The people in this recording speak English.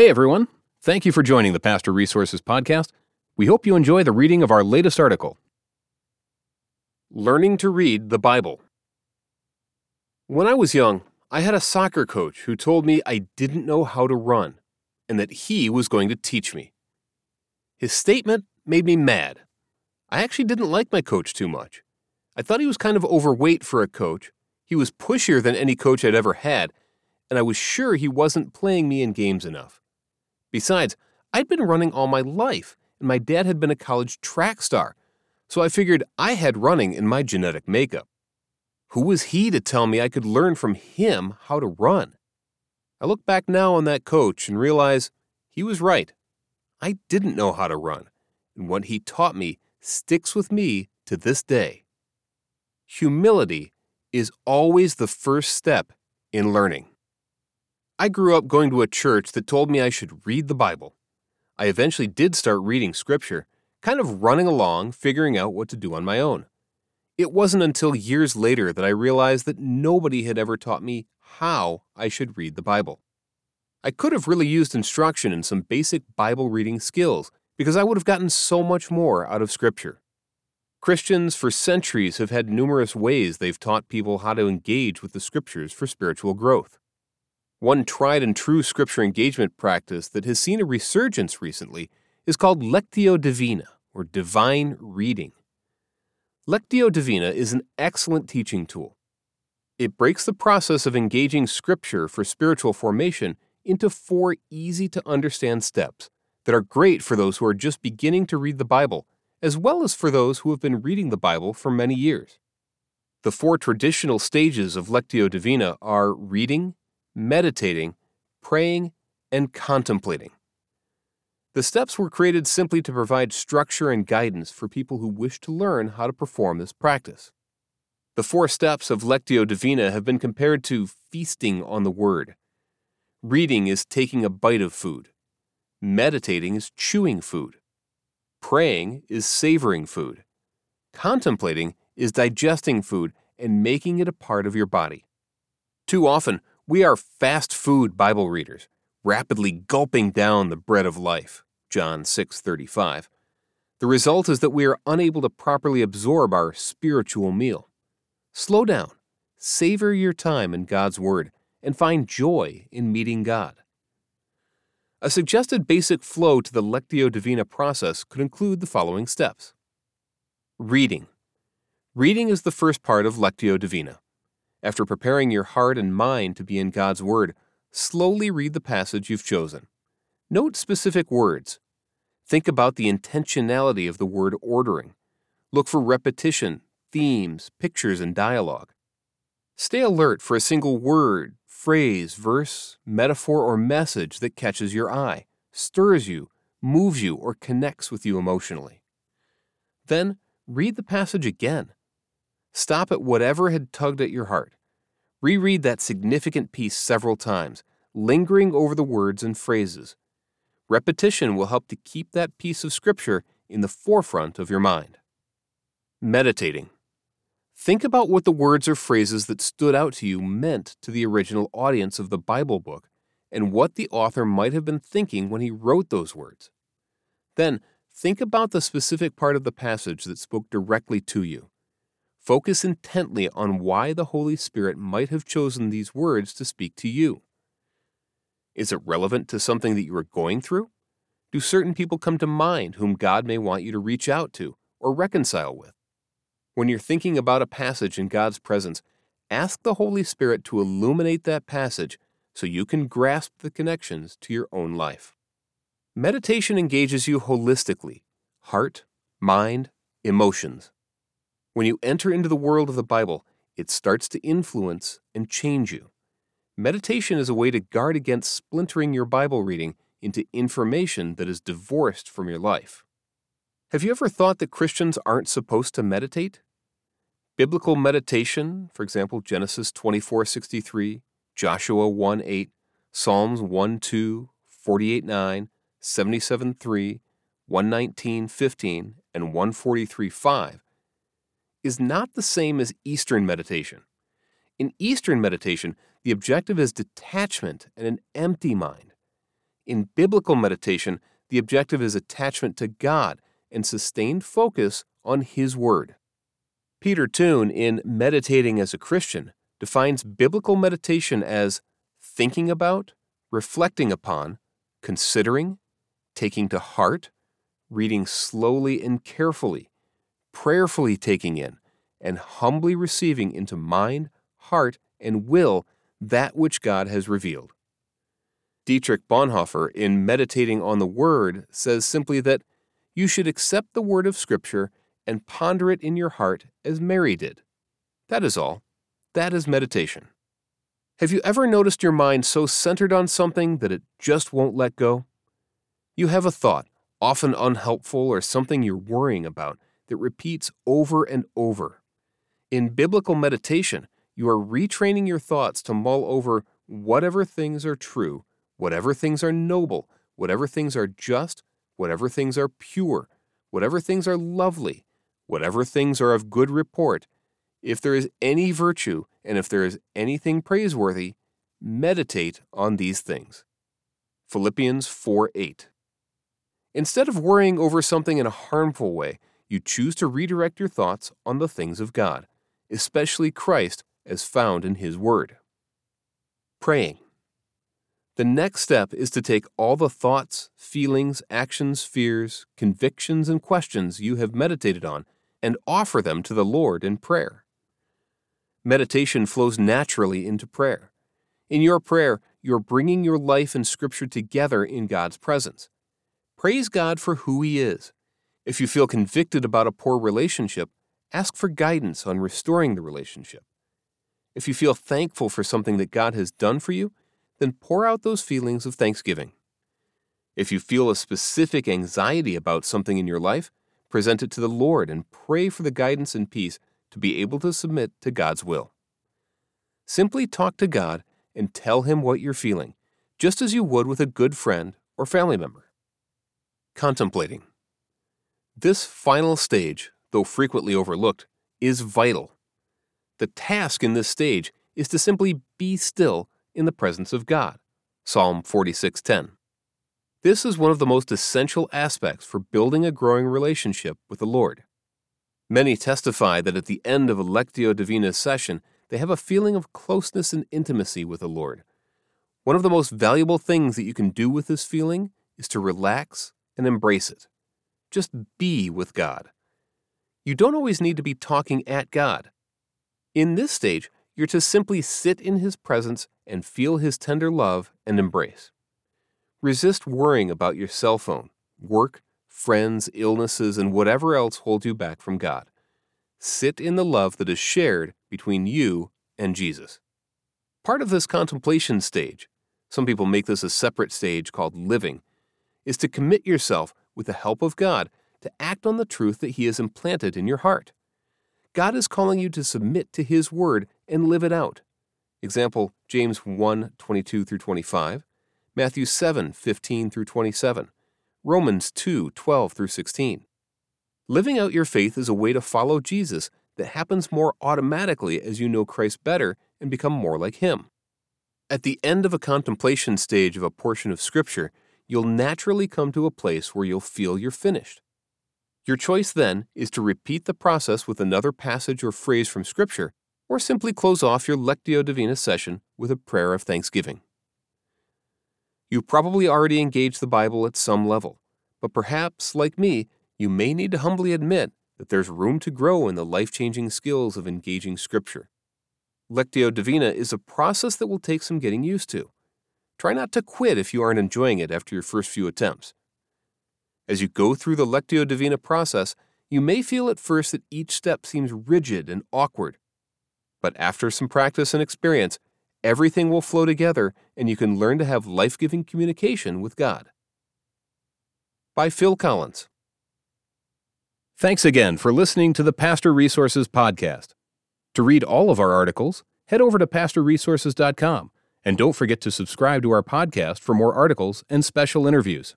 Hey, everyone. Thank you for joining the Pastor Resources Podcast. We hope you enjoy the reading of our latest article Learning to Read the Bible. When I was young, I had a soccer coach who told me I didn't know how to run and that he was going to teach me. His statement made me mad. I actually didn't like my coach too much. I thought he was kind of overweight for a coach. He was pushier than any coach I'd ever had, and I was sure he wasn't playing me in games enough. Besides, I'd been running all my life, and my dad had been a college track star, so I figured I had running in my genetic makeup. Who was he to tell me I could learn from him how to run? I look back now on that coach and realize he was right. I didn't know how to run, and what he taught me sticks with me to this day. Humility is always the first step in learning. I grew up going to a church that told me I should read the Bible. I eventually did start reading Scripture, kind of running along, figuring out what to do on my own. It wasn't until years later that I realized that nobody had ever taught me how I should read the Bible. I could have really used instruction in some basic Bible reading skills because I would have gotten so much more out of Scripture. Christians for centuries have had numerous ways they've taught people how to engage with the Scriptures for spiritual growth. One tried and true Scripture engagement practice that has seen a resurgence recently is called Lectio Divina, or divine reading. Lectio Divina is an excellent teaching tool. It breaks the process of engaging Scripture for spiritual formation into four easy to understand steps that are great for those who are just beginning to read the Bible, as well as for those who have been reading the Bible for many years. The four traditional stages of Lectio Divina are reading, meditating, praying, and contemplating. The steps were created simply to provide structure and guidance for people who wish to learn how to perform this practice. The four steps of Lectio Divina have been compared to feasting on the Word. Reading is taking a bite of food. Meditating is chewing food. Praying is savoring food. Contemplating is digesting food and making it a part of your body. Too often, we are fast food Bible readers, rapidly gulping down the bread of life. John 6:35. The result is that we are unable to properly absorb our spiritual meal. Slow down, savor your time in God's word, and find joy in meeting God. A suggested basic flow to the Lectio Divina process could include the following steps. Reading. Reading is the first part of Lectio Divina. After preparing your heart and mind to be in God's Word, slowly read the passage you've chosen. Note specific words. Think about the intentionality of the word ordering. Look for repetition, themes, pictures, and dialogue. Stay alert for a single word, phrase, verse, metaphor, or message that catches your eye, stirs you, moves you, or connects with you emotionally. Then read the passage again. Stop at whatever had tugged at your heart. Reread that significant piece several times, lingering over the words and phrases. Repetition will help to keep that piece of Scripture in the forefront of your mind. Meditating. Think about what the words or phrases that stood out to you meant to the original audience of the Bible book and what the author might have been thinking when he wrote those words. Then, think about the specific part of the passage that spoke directly to you. Focus intently on why the Holy Spirit might have chosen these words to speak to you. Is it relevant to something that you are going through? Do certain people come to mind whom God may want you to reach out to or reconcile with? When you're thinking about a passage in God's presence, ask the Holy Spirit to illuminate that passage so you can grasp the connections to your own life. Meditation engages you holistically heart, mind, emotions. When you enter into the world of the Bible, it starts to influence and change you. Meditation is a way to guard against splintering your Bible reading into information that is divorced from your life. Have you ever thought that Christians aren't supposed to meditate? Biblical meditation, for example, Genesis 24:63, Joshua 1:8, Psalms 1:2, 48:9, 77:3, 119:15, and 143:5 is not the same as Eastern meditation. In Eastern meditation, the objective is detachment and an empty mind. In biblical meditation, the objective is attachment to God and sustained focus on His Word. Peter Toon, in Meditating as a Christian, defines biblical meditation as thinking about, reflecting upon, considering, taking to heart, reading slowly and carefully, prayerfully taking in, and humbly receiving into mind, heart, and will that which God has revealed. Dietrich Bonhoeffer, in Meditating on the Word, says simply that you should accept the Word of Scripture and ponder it in your heart as Mary did. That is all. That is meditation. Have you ever noticed your mind so centered on something that it just won't let go? You have a thought, often unhelpful or something you're worrying about, that repeats over and over. In biblical meditation, you are retraining your thoughts to mull over whatever things are true, whatever things are noble, whatever things are just, whatever things are pure, whatever things are lovely, whatever things are of good report, if there is any virtue and if there is anything praiseworthy, meditate on these things. Philippians 4 8. Instead of worrying over something in a harmful way, you choose to redirect your thoughts on the things of God, especially Christ as found in His Word. Praying. The next step is to take all the thoughts, feelings, actions, fears, convictions, and questions you have meditated on and offer them to the Lord in prayer. Meditation flows naturally into prayer. In your prayer, you're bringing your life and Scripture together in God's presence. Praise God for who He is. If you feel convicted about a poor relationship, ask for guidance on restoring the relationship. If you feel thankful for something that God has done for you, then pour out those feelings of thanksgiving. If you feel a specific anxiety about something in your life, present it to the Lord and pray for the guidance and peace to be able to submit to God's will. Simply talk to God and tell Him what you're feeling, just as you would with a good friend or family member. Contemplating. This final stage, though frequently overlooked, is vital. The task in this stage is to simply be still in the presence of God. Psalm 46:10. This is one of the most essential aspects for building a growing relationship with the Lord. Many testify that at the end of a Lectio Divina session, they have a feeling of closeness and intimacy with the Lord. One of the most valuable things that you can do with this feeling is to relax and embrace it. Just be with God. You don't always need to be talking at God. In this stage, you're to simply sit in His presence and feel His tender love and embrace. Resist worrying about your cell phone, work, friends, illnesses, and whatever else holds you back from God. Sit in the love that is shared between you and Jesus. Part of this contemplation stage, some people make this a separate stage called living, is to commit yourself with the help of God to act on the truth that He has implanted in your heart. God is calling you to submit to His word and live it out. Example James 1 22 through 25, Matthew 7 15 through 27, Romans 2 12 through 16. Living out your faith is a way to follow Jesus that happens more automatically as you know Christ better and become more like Him. At the end of a contemplation stage of a portion of Scripture, you'll naturally come to a place where you'll feel you're finished. Your choice then is to repeat the process with another passage or phrase from Scripture, or simply close off your Lectio Divina session with a prayer of thanksgiving. You probably already engaged the Bible at some level, but perhaps, like me, you may need to humbly admit that there's room to grow in the life changing skills of engaging Scripture. Lectio Divina is a process that will take some getting used to. Try not to quit if you aren't enjoying it after your first few attempts. As you go through the Lectio Divina process, you may feel at first that each step seems rigid and awkward. But after some practice and experience, everything will flow together and you can learn to have life giving communication with God. By Phil Collins. Thanks again for listening to the Pastor Resources Podcast. To read all of our articles, head over to pastorresources.com and don't forget to subscribe to our podcast for more articles and special interviews.